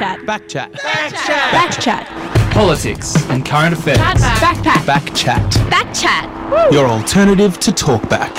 Backchat. Backchat. Backchat. Politics and current affairs. Backpack. Backchat. Backchat. Your alternative to talkback.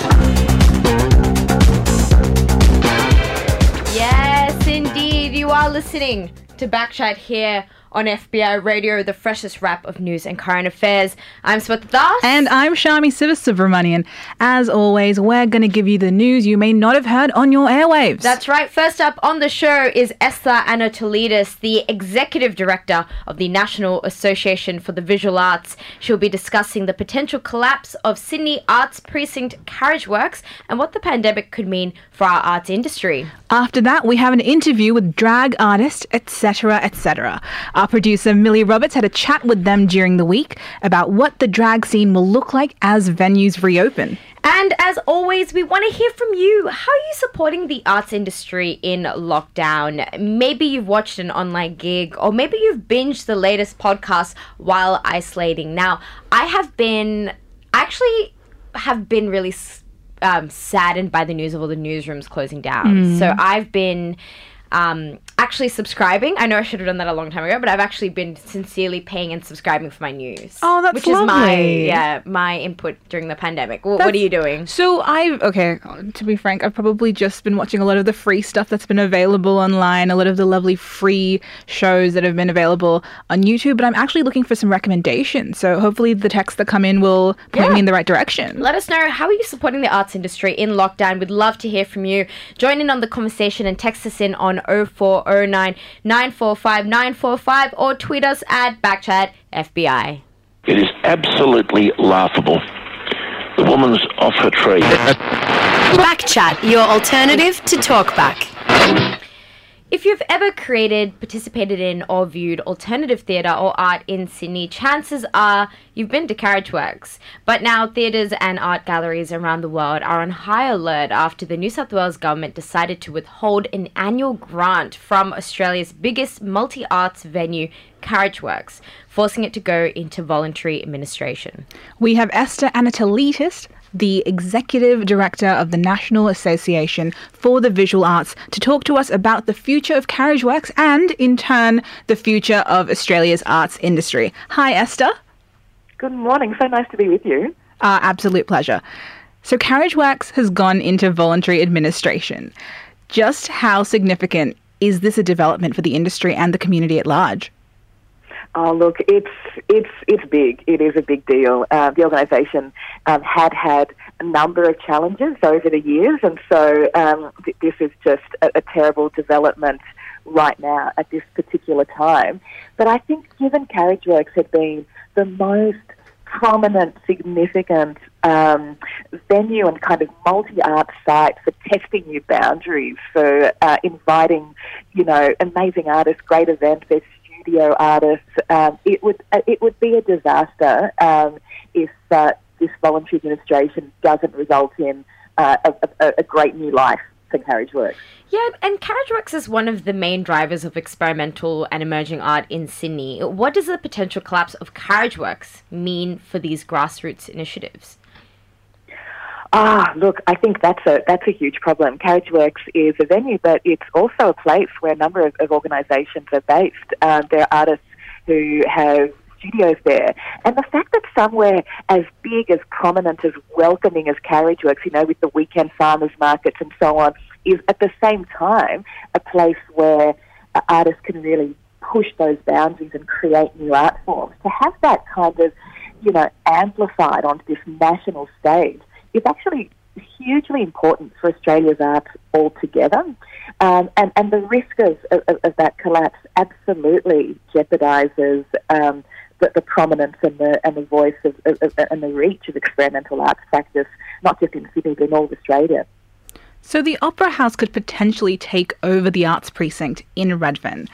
Yes, indeed. You are listening to Backchat here on FBI Radio, the freshest wrap of news and current affairs. I'm Sweta Das. And I'm Shami Sivasubramanian. As always, we're going to give you the news you may not have heard on your airwaves. That's right. First up on the show is Esther Anatolitis, the Executive Director of the National Association for the Visual Arts. She'll be discussing the potential collapse of Sydney Arts Precinct Carriageworks and what the pandemic could mean for our arts industry. After that, we have an interview with drag artist, Etcetera Etcetera Our producer Millie Roberts had a chat with them during the week about what the drag scene will look like as venues reopen. And as always, we want to hear from you. How are you supporting the arts industry in lockdown? Maybe you've watched an online gig, or maybe you've binged the latest podcast while isolating. Now, I have been actually have been really um, saddened by the news of all the newsrooms closing down. So I've been um, actually subscribing. I know I should have done that a long time ago, but I've actually been sincerely paying and subscribing for my news. Oh, that's which is my yeah my input during the pandemic. Wh- what are you doing? So I've okay, to be frank, I've probably just been watching a lot of the free stuff that's been available online, a lot of the lovely free shows that have been available on YouTube, but I'm actually looking for some recommendations. So hopefully the texts that come in will point Yeah. me in the right direction. Let us know how are you supporting the arts industry in lockdown. We'd love to hear from you. Join in on the conversation and text us in on oh 0409 945 945 or tweet us at Backchat FBI. It is absolutely laughable. The woman's off her tree. Backchat. Your alternative to talkback. If you've ever created, participated in, or viewed alternative theatre or art in Sydney, chances are you've been to Carriageworks. But now, theatres and art galleries around the world are on high alert after the New South Wales government decided to withhold an annual grant from Australia's biggest multi arts venue, Carriageworks, forcing it to go into voluntary administration. We have Esther Anatolitis, the Executive Director of the National Association for the Visual Arts, to talk to us about the future of Carriageworks and, in turn, the future of Australia's arts industry. Hi, Esther. Good morning. So nice to be with you. Our absolute pleasure. So, Carriageworks has gone into voluntary administration. Just how significant is this a development for the industry and the community at large? Oh, look, it's it's it's big. It is a big deal. Uh, the organisation um, had had a number of challenges over the years, and so um, th- this is just a, a terrible development right now at this particular time. But I think, given Carriageworks had been the most prominent, significant um, venue and kind of multi-art site for testing new boundaries, for uh, inviting, you know, amazing artists, great events, their studio artists. Um, it would uh, it would be a disaster um, if uh, this voluntary administration doesn't result in uh, a, a, a great new life for Carriageworks. Yeah, and Carriageworks is one of the main drivers of experimental and emerging art in Sydney. What does the potential collapse of Carriageworks mean for these grassroots initiatives? Ah, look, I think that's a that's a huge problem. Carriageworks is a venue, but it's also a place where a number of, of organisations are based. Um, there are artists who have studios there, and the fact that somewhere as big, as prominent, as welcoming as Carriageworks, you know, with the weekend farmers markets and so on, is at the same time a place where uh, artists can really push those boundaries and create new art forms. To have that kind of, you know, amplified onto this national stage is actually hugely important for Australia's arts altogether. Um, and, and the risk of, of, of that collapse absolutely jeopardises um, the, the prominence and the, and the voice of, of, of, and the reach of experimental arts practice, not just in Sydney, but in all of Australia. So, the Opera House could potentially take over the arts precinct in Redfern.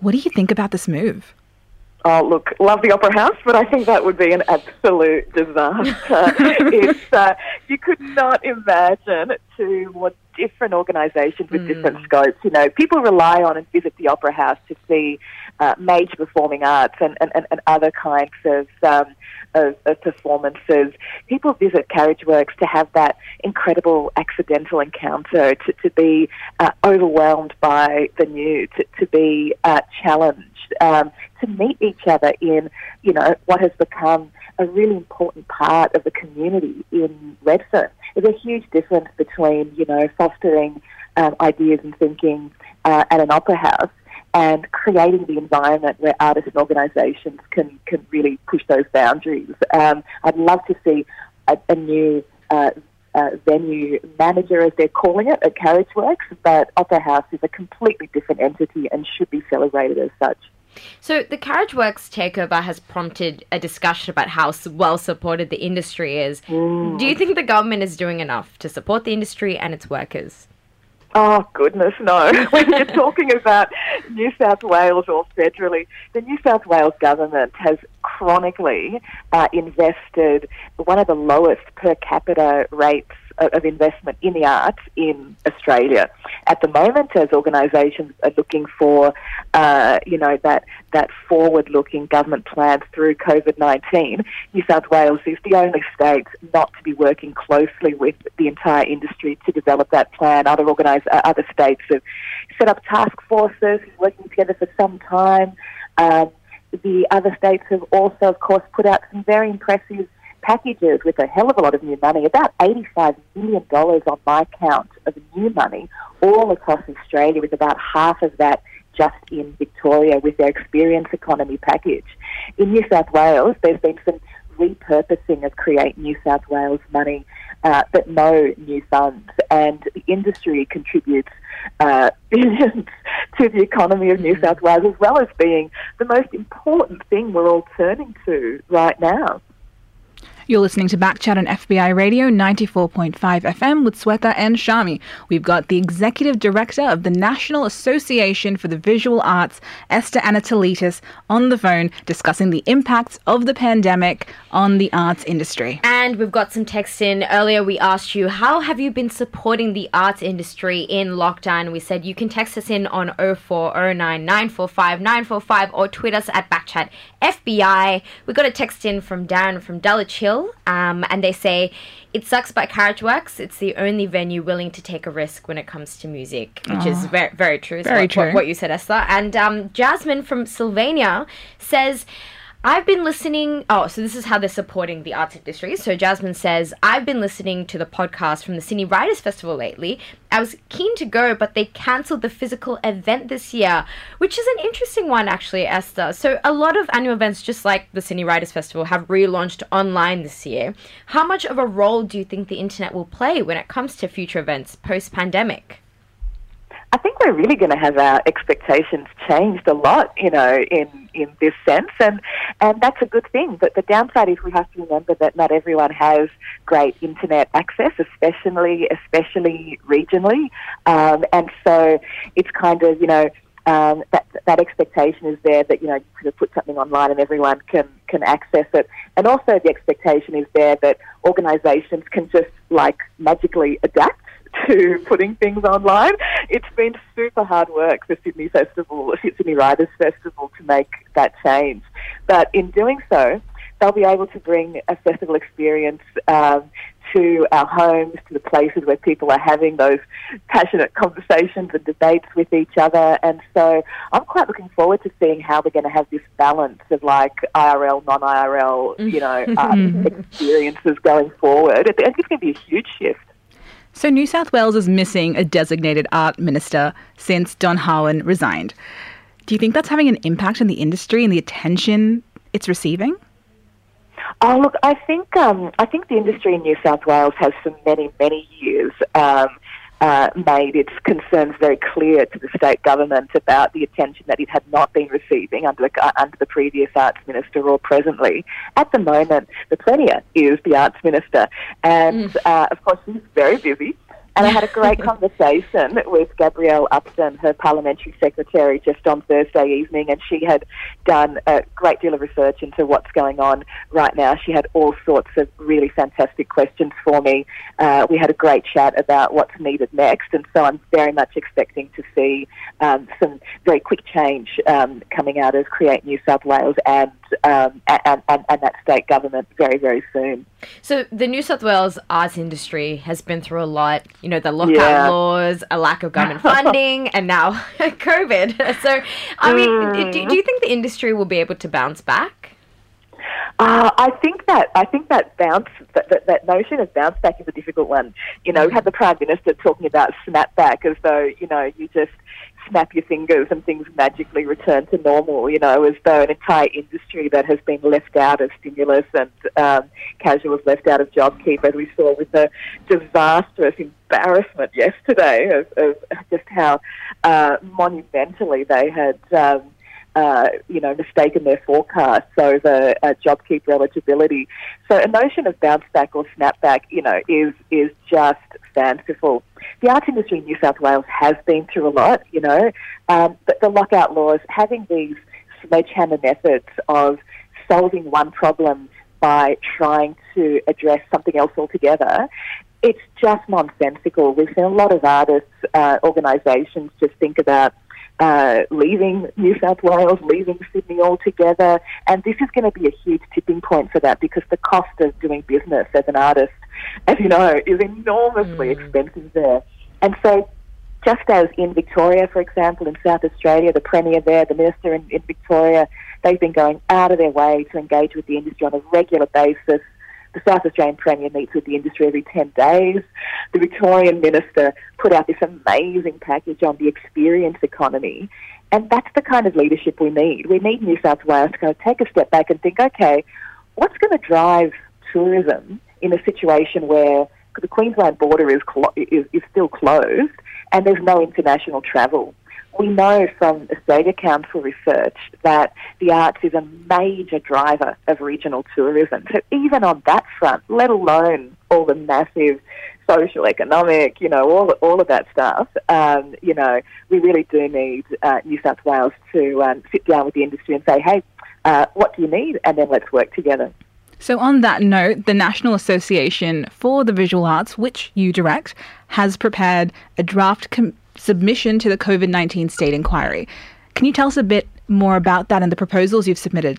What do you think about this move? Oh, look, love the Opera House, but I think that would be an absolute disaster. it's, uh, you could not imagine two more different organisations with different scopes. You know, people rely on and visit the Opera House to see uh, major performing arts and, and, and, other kinds of, um, of, of performances. People visit Carriageworks to have that incredible accidental encounter, to, to be uh, overwhelmed by the new, to, to be uh, challenged, um, to meet each other in, you know, what has become a really important part of the community in Redfern. There's a huge difference between, you know, fostering um, ideas and thinking uh, at an opera house and creating the environment where artists and organisations can, can really push those boundaries. Um, I'd love to see a, a new uh, uh, venue manager, as they're calling it, at Carriageworks, but Opera House is a completely different entity and should be celebrated as such. So the Carriageworks takeover has prompted a discussion about how well supported the industry is. Do you think the government is doing enough to support the industry and its workers? Oh, goodness, no. when you're talking about New South Wales or federally, the New South Wales government has chronically uh, invested one of the lowest per capita rates of, investment in the arts in Australia. At the moment, as organisations are looking for, uh, you know, that, that forward-looking government plan through COVID-19, New South Wales is the only state not to be working closely with the entire industry to develop that plan. Other organise- uh, other states have set up task forces working together for some time. Um, the other states have also, of course, put out some very impressive packages with a hell of a lot of new money, about $85 million on my count of new money all across Australia, with about half of that just in Victoria with their experience economy package. In New South Wales, there's been some repurposing of Create New South Wales money, uh, but no new funds, and the industry contributes uh, billions to the economy of New South Wales, as well as being the most important thing we're all turning to right now. You're listening to Backchat on FBI Radio 94.5 FM with Swetha and Shami. We've got the Executive Director of the National Association for the Visual Arts, Esther Anatolitis, on the phone discussing the impacts of the pandemic on the arts industry. And we've got some text in. Earlier, we asked you, how have you been supporting the arts industry in lockdown? We said you can text us in on 0409 945 945 or tweet us at Backchat FBI. We got a text in from Darren from Dulwich Hill, um, and they say, it sucks but Carriageworks. It's the only venue willing to take a risk when it comes to music, which is very, very true. Very what, true. What, what you said, Esther. And um, Jasmine from Sylvania says, I've been listening. Oh, so this is how they're supporting the arts industry. So Jasmine says, I've been listening to the podcast from the Sydney Writers Festival lately. I was keen to go, but they cancelled the physical event this year, which is an interesting one, actually, Esther. So a lot of annual events, just like the Sydney Writers Festival, have relaunched online this year. How much of a role do you think the internet will play when it comes to future events post pandemic? I think we're really going to have our expectations changed a lot, you know, in, in this sense, and and that's a good thing. But the downside is we have to remember that not everyone has great internet access, especially especially regionally, um, and so it's kind of you know. Um, that that expectation is there that you know you could have put something online and everyone can can access it, and also the expectation is there that organisations can just like magically adapt to putting things online. It's been super hard work for Sydney Festival, Sydney Writers Festival to make that change. But in doing so, they'll be able to bring a festival experience um, to our homes, to the places where people are having those passionate conversations and debates with each other. And so I'm quite looking forward to seeing how we're going to have this balance of like IRL, non-IRL, you know, um, experiences going forward. I think it's going to be a huge shift. So, New South Wales is missing a designated art minister since Don Harwin resigned. Do you think that's having an impact on the industry and the attention it's receiving? Oh, look, I think um, I think the industry in New South Wales has for many, many years um, uh, made its concerns very clear to the state government about the attention that it had not been receiving under the, uh, under the previous arts minister or presently. At the moment, the Premier is the arts minister, and uh, of course she's very busy. And I had a great conversation with Gabrielle Upton, her parliamentary secretary, just on Thursday evening, and she had done a great deal of research into what's going on right now. She had all sorts of really fantastic questions for me. Uh, we had a great chat about what's needed next, and so I'm very much expecting to see um, some very quick change um, coming out of Create New South Wales and, um, and, and, and that state government very, very soon. So the New South Wales arts industry has been through a lot. You know, the lockout Yeah. laws, a lack of government funding, and now COVID. So, I mean, Mm. do, do you think the industry will be able to bounce back? Uh, I think that I think that bounce that, that, that notion of bounce back is a difficult one. You know, we had the prime minister talking about snapback as though you know you just snap your fingers and things magically return to normal. You know, as though an entire industry that has been left out of stimulus and um, casuals left out of JobKeep, as we saw with the disastrous embarrassment yesterday of, of just how uh, monumentally they had. Um, uh, you know, mistaken their forecasts over uh, JobKeeper eligibility. So a notion of bounce back or snapback, you know, is is just fanciful. The arts industry in New South Wales has been through a lot, you know, um, but the lockout laws, having these sledgehammer methods of solving one problem by trying to address something else altogether, it's just nonsensical. We've seen a lot of artists, uh, organisations just think about uh, leaving New South Wales, leaving Sydney altogether. And this is going to be a huge tipping point for that because the cost of doing business as an artist, as you know, is enormously expensive there. And so just as in Victoria, for example, in South Australia, the Premier there, the Minister in, in Victoria, they've been going out of their way to engage with the industry on a regular basis. The South Australian Premier meets with the industry every 10 days. The Victorian Minister put out this amazing package on the experience economy. And that's the kind of leadership we need. We need New South Wales to kind of take a step back and think, okay, what's going to drive tourism in a situation where the Queensland border is, clo- is, is still closed and there's no international travel? We know from Australia Council research that the arts is a major driver of regional tourism. So even on that front, let alone all the massive social, economic, you know, all all of that stuff. Um, you know, we really do need uh, New South Wales to um, sit down with the industry and say, hey, uh, what do you need, and then let's work together. So, on that note, the National Association for the Visual Arts, which you direct, has prepared a draft com- submission to the COVID 19 state inquiry. Can you tell us a bit more about that and the proposals you've submitted?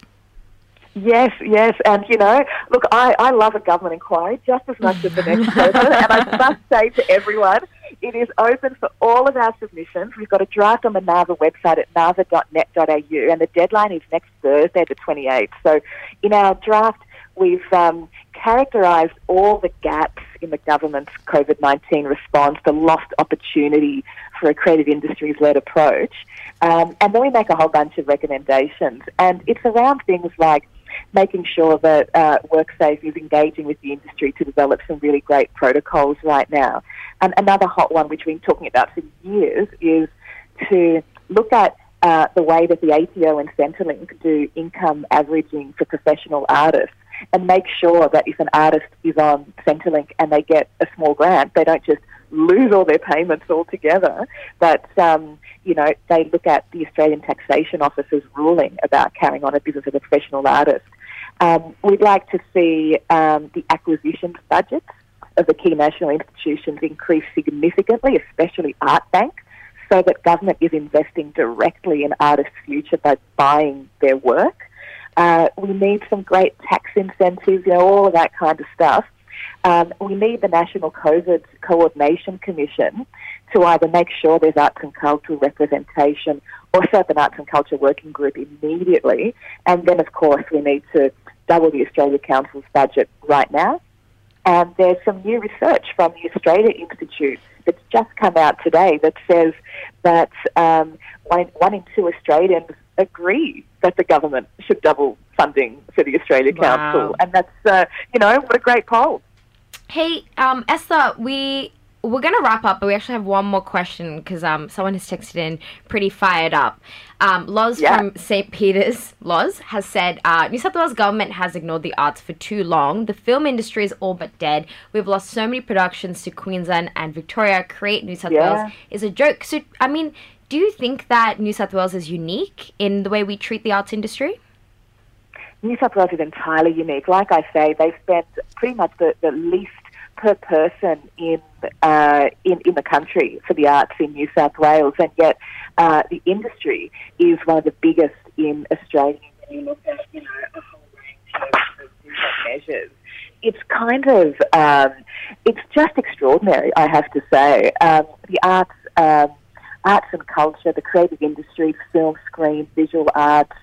Yes, yes, and you know, look, I, I love a government inquiry just as much as the next person, and I must say to everyone, it is open for all of our submissions. We've got a draft on the NAVA website at nava.net.au, and the deadline is next Thursday, the 28th. So, in our draft, we've um, characterised all the gaps in the government's COVID 19 response, the lost opportunity for a creative industries led approach. Um, and then we make a whole bunch of recommendations. And it's around things like making sure that uh, WorkSafe is engaging with the industry to develop some really great protocols right now. And another hot one, which we've been talking about for years, is to look at uh, the way that the ATO and Centrelink do income averaging for professional artists and make sure that if an artist is on Centrelink and they get a small grant, they don't just lose all their payments altogether. But um, you know, they look at the Australian Taxation Office's ruling about carrying on a business as a professional artist. Um, we'd like to see um, the acquisitions budgets of the key national institutions increase significantly, especially Artbank, so that government is investing directly in artists' future by buying their work. Uh, we need some great tax incentives, you know, all of that kind of stuff. Um, we need the National COVID Coordination Commission to either make sure there's arts and cultural representation or set up an arts and culture working group immediately. And then, of course, we need to double the Australia Council's budget right now. And there's some new research from the Australia Institute that's just come out today that says that um, one, in, one in two Australians agree that the government should double funding for the Australia Wow. Council. And that's, uh, you know, what a great poll. Hey, um, Esther, we we're gonna wrap up, but we actually have one more question because um, someone has texted in pretty fired up. Um, Loz Yeah. from St. Peter's, Loz, has said uh, New South Wales government has ignored the arts for too long. The film industry is all but dead. We've lost so many productions to Queensland and Victoria. Create New South Yeah. Wales is a joke. So, I mean, do you think that New South Wales is unique in the way we treat the arts industry? New South Wales is entirely unique. Like I say, they spend pretty much the, the least per person in, uh, in in the country for the arts in New South Wales, and yet uh, the industry is one of the biggest in Australia. When you look at you know a whole range of, of different measures, it's kind of um, it's just extraordinary. I have to say, um, the arts. Um, arts and culture, the creative industry, film, screen, visual arts.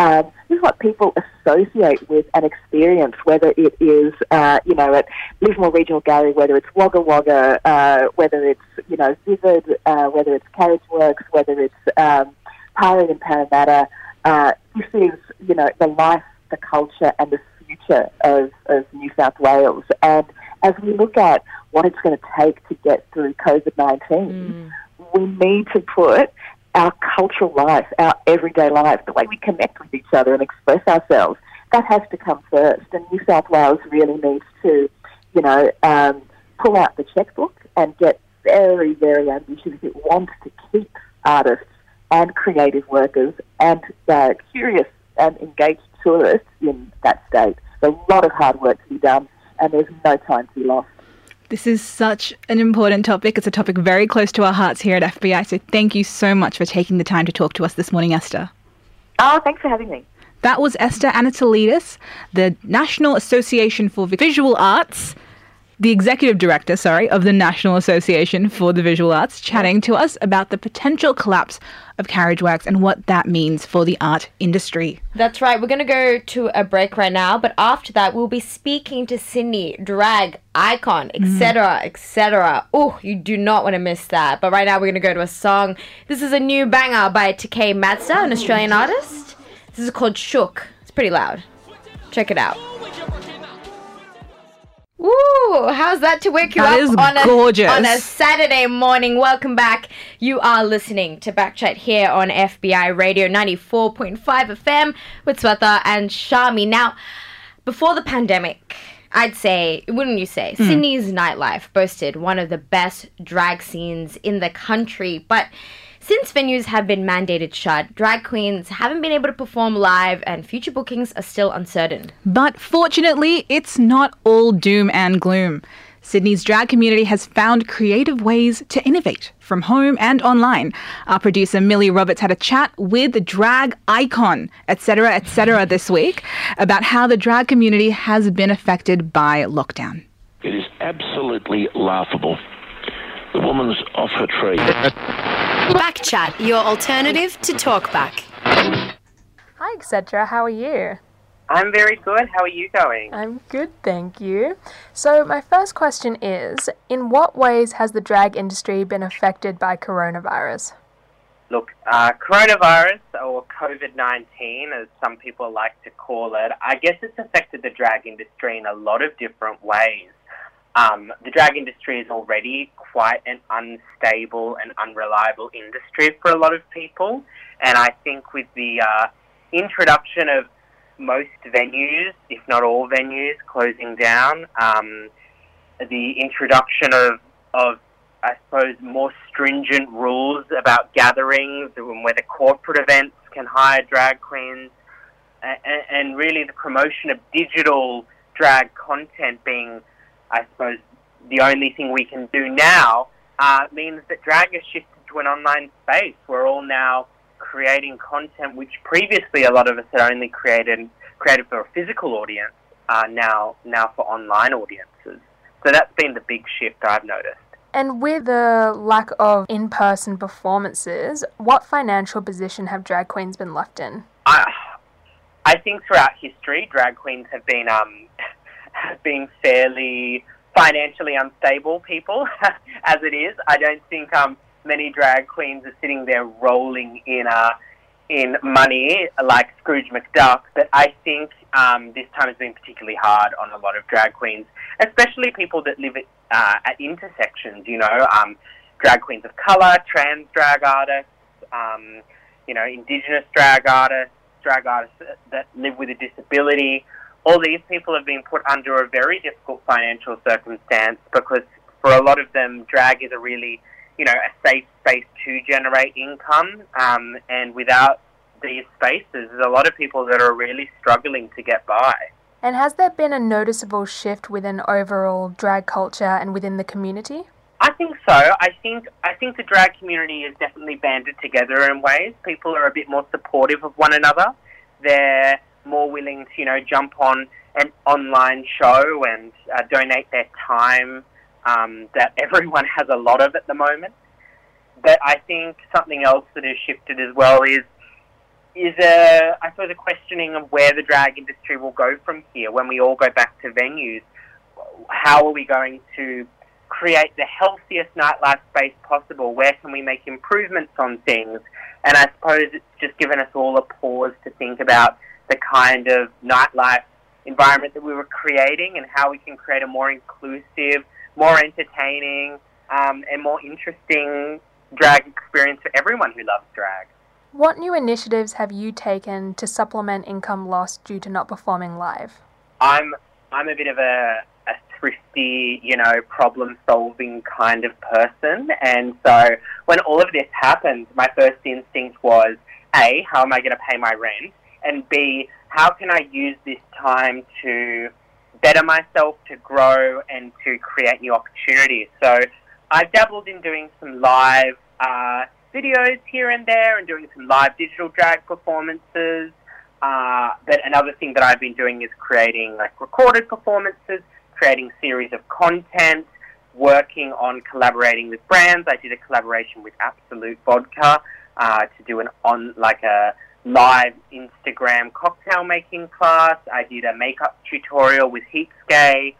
Um, this is what people associate with and experience, whether it is, uh, you know, at Lismore Regional Gallery, whether it's Wagga Wagga, uh, whether it's, you know, Vivid, uh, whether it's Carriage Works, whether it's um, Parliament in Parramatta. Uh, this is, you know, the life, the culture, and the future of, of New South Wales. And as we look at what it's going to take to get through COVID 19, we need to put our cultural life, our everyday life, the way we connect with each other and express ourselves, that has to come first. And New South Wales really needs to, you know, um, pull out the checkbook and get very, very ambitious if it wants to keep artists and creative workers and uh, curious and engaged tourists in that state. There's a lot of hard work to be done, and there's no time to be lost. This is such an important topic. It's a topic very close to our hearts here at FBI. So thank you so much for taking the time to talk to us this morning, Esther. Oh, thanks for having me. That was Esther Anatolitis, the National Association for Visual Arts, the executive director, sorry, of the National Association for the Visual Arts, chatting to us about the potential collapse of Carriageworks and what that means for the art industry. That's right. We're going to go to a break right now, but after that, we'll be speaking to Sydney, drag icon, Etcetera Etcetera Oh, you do not want to miss that. But right now, we're going to go to a song. This is a new banger by Takei Matsuda, an Australian artist. This is called Shook. It's pretty loud. Check it out. Ooh, how's that to wake you That up on a gorgeous. on a Saturday morning? Welcome back. You are listening to Backchat here on FBI Radio 94.5 FM with Swetha and Shami. Now, before the pandemic, I'd say, wouldn't you say, hmm. Sydney's nightlife boasted one of the best drag scenes in the country, but since venues have been mandated shut, drag queens haven't been able to perform live and future bookings are still uncertain. But fortunately, it's not all doom and gloom. Sydney's drag community has found creative ways to innovate from home and online. Our producer Millie Roberts had a chat with the drag icon, Etcetera Etcetera, this week about how the drag community has been affected by lockdown. It is absolutely laughable. The woman's off her tree. Backchat, your alternative to talkback. Hi, Etcetera How are you? I'm very good. How are you going? I'm good, thank you. So, my first question is In what ways has the drag industry been affected by coronavirus? Look, uh, coronavirus or COVID 19, as some people like to call it, I guess it's affected the drag industry in a lot of different ways. Um, the drag industry is already quite an unstable and unreliable industry for a lot of people. And I think with the uh, introduction of most venues, if not all venues, closing down, um, the introduction of, of, I suppose, more stringent rules about gatherings and whether corporate events can hire drag queens, and, and really the promotion of digital drag content being, I suppose, the only thing we can do now uh, means that drag has shifted to an online space. We're all now creating content which previously a lot of us had only created created for a physical audience, uh, now now for online audiences. So that's been the big shift I've noticed. And with the lack of in person performances, what financial position have drag queens been left in? I, I think throughout history, drag queens have been um, have been fairly financially unstable people, as it is. I don't think um, many drag queens are sitting there rolling in uh, in money like Scrooge McDuck. But I think um, this time has been particularly hard on a lot of drag queens, especially people that live uh, at intersections. You know, um, drag queens of color, trans drag artists, um, you know, indigenous drag artists, drag artists that live with a disability. All these people have been put under a very difficult financial circumstance because for a lot of them, drag is a really, you know, a safe space to generate income. Um, and without these spaces, there's a lot of people that are really struggling to get by. And has there been a noticeable shift within overall drag culture and within the community? I think so. I think I think the drag community is definitely banded together in ways. People are a bit more supportive of one another. They're more willing to, you know, jump on an online show and uh, donate their time um, that everyone has a lot of at the moment. But I think something else that has shifted as well is is a I suppose a questioning of where the drag industry will go from here when we all go back to venues. How are we going to create the healthiest nightlife space possible? Where can we make improvements on things? And I suppose it's just given us all a pause to think about the kind of nightlife environment that we were creating and how we can create a more inclusive, more entertaining, um, and more interesting drag experience for everyone who loves drag. What new initiatives have you taken to supplement income lost due to not performing live? I'm I'm a bit of a, a thrifty, you know, problem solving kind of person, and so when all of this happened, my first instinct was a how am I going to pay my rent, and b how can I use this time to better myself, to grow, and to create new opportunities. So I've dabbled in doing some live. Uh, videos here and there and doing some live digital drag performances. Uh, but another thing that I've been doing is creating like recorded performances, creating series of content, working on collaborating with brands. I did a collaboration with Absolut Vodka uh, to do an on like a live Instagram cocktail making class. I did a makeup tutorial with Heapscape,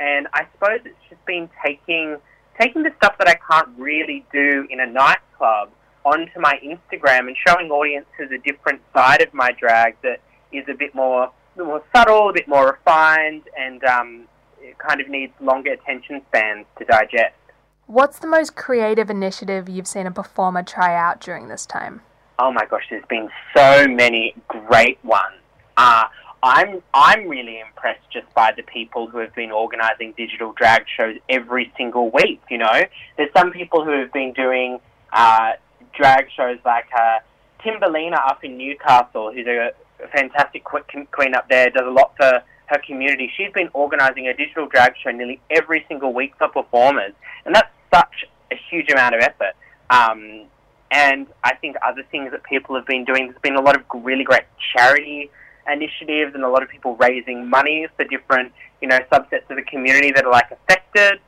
and I suppose it's just been taking taking the stuff that I can't really do in a nightclub onto my Instagram and showing audiences a different side of my drag that is a bit more, more subtle, a bit more refined, and um, it kind of needs longer attention spans to digest. What's the most creative initiative you've seen a performer try out during this time? Oh my gosh, there's been so many great ones. Uh, I'm I'm really impressed just by the people who have been organising digital drag shows every single week. You know, there's some people who have been doing uh, drag shows like uh, Timberlina up in Newcastle, who's a, a fantastic queen up there, does a lot for her community. She's been organising a digital drag show nearly every single week for performers, and that's such a huge amount of effort. Um, and I think other things that people have been doing, there's been a lot of really great charity initiatives and a lot of people raising money for different, you know, subsets of the community that are like affected.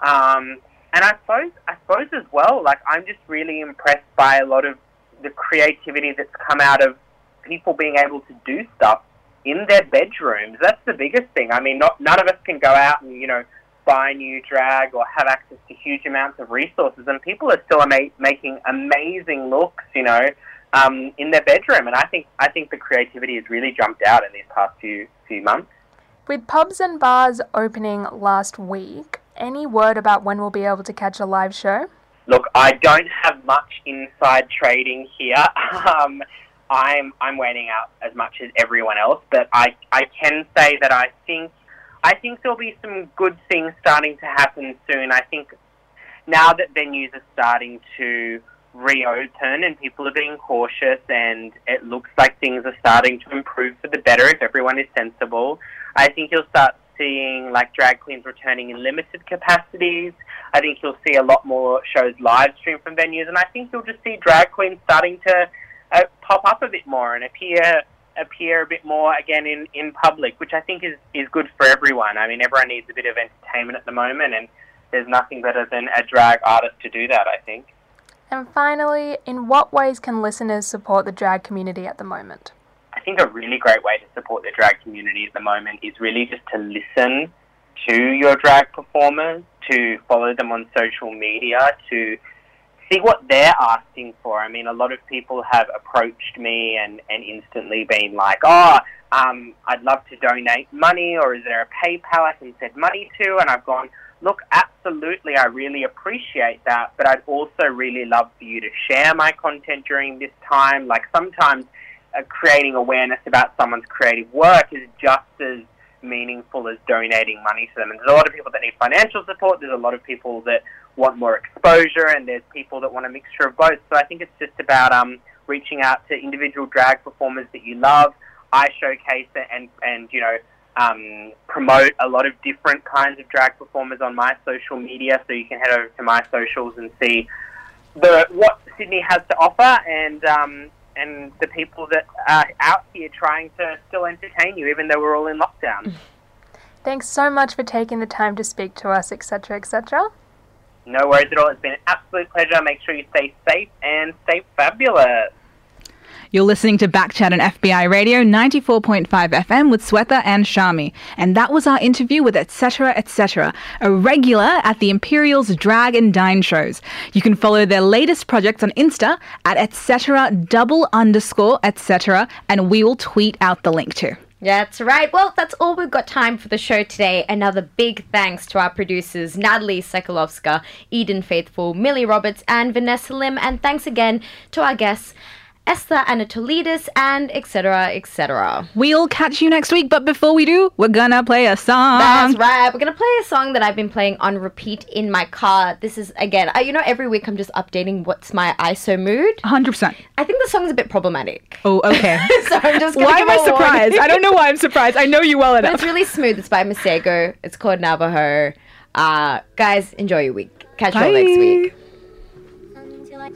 Um, and I suppose, I suppose as well, like I'm just really impressed by a lot of the creativity that's come out of people being able to do stuff in their bedrooms. That's the biggest thing. I mean, not none of us can go out and you know buy new drag or have access to huge amounts of resources, and people are still ama- making amazing looks, you know, um, in their bedroom. And I think I think the creativity has really jumped out in these past few few months. With pubs and bars opening last week, any word about when we'll be able to catch a live show? Look, I don't have much inside trading here. Um, I'm I'm waiting out as much as everyone else, but I I can say that I think I think there'll be some good things starting to happen soon. I think now that venues are starting to reopen and people are being cautious and it looks like things are starting to improve for the better if everyone is sensible. I think you'll start seeing like drag queens returning in limited capacities. I think you'll see a lot more shows live stream from venues, and I think you'll just see drag queens starting to uh, pop up a bit more and appear appear a bit more again in, in public, which I think is, is good for everyone. I mean, everyone needs a bit of entertainment at the moment, and there's nothing better than a drag artist to do that, I think. And finally, in what ways can listeners support the drag community at the moment? I think a really great way to support the drag community at the moment is really just to listen to your drag performers, to follow them on social media, to see what they're asking for. I mean, a lot of people have approached me and, and instantly been like, oh, um, I'd love to donate money, or is there a PayPal I can send money to? And I've gone, look, absolutely, I really appreciate that, but I'd also really love for you to share my content during this time. Like sometimes uh, creating awareness about someone's creative work is just as meaningful as donating money to them. And there's a lot of people that need financial support. There's a lot of people that want more exposure, and there's people that want a mixture of both. So I think it's just about um, reaching out to individual drag performers that you love. I showcase and and you know um, promote a lot of different kinds of drag performers on my social media. So you can head over to my socials and see the what Sydney has to offer and. Um, and the people that are out here trying to still entertain you, even though we're all in lockdown. Thanks so much for taking the time to speak to us, Etcetera Etcetera No worries at all. It's been an absolute pleasure. Make sure you stay safe and stay fabulous. You're listening to Backchat on FBI Radio 94.5 FM with Swetha and Shami. And that was our interview with Etcetera Etcetera, a regular at the Imperial's Drag and Dine shows. You can follow their latest projects on Insta at etc. double underscore etc. and we will tweet out the link too. That's right. Well, that's all we've got time for the show today. Another big thanks to our producers, Natalie Sekalovska, Eden Faithful, Millie Roberts, and Vanessa Lim. And thanks again to our guests, Esther Anatolitis, and Etcetera Etcetera We'll catch you next week, but before we do, we're gonna play a song. That's right. We're gonna play a song that I've been playing on repeat in my car. This is again, I, you know, every week I'm just updating what's my ISO mood. 100%. I think the song's a bit problematic. Oh, okay. so I'm just. gonna why am I surprised? I don't know why I'm surprised. I know you well But enough. it's really smooth. It's by Masego. It's called Navajo. Uh, guys, enjoy your week. Catch you all next week. until I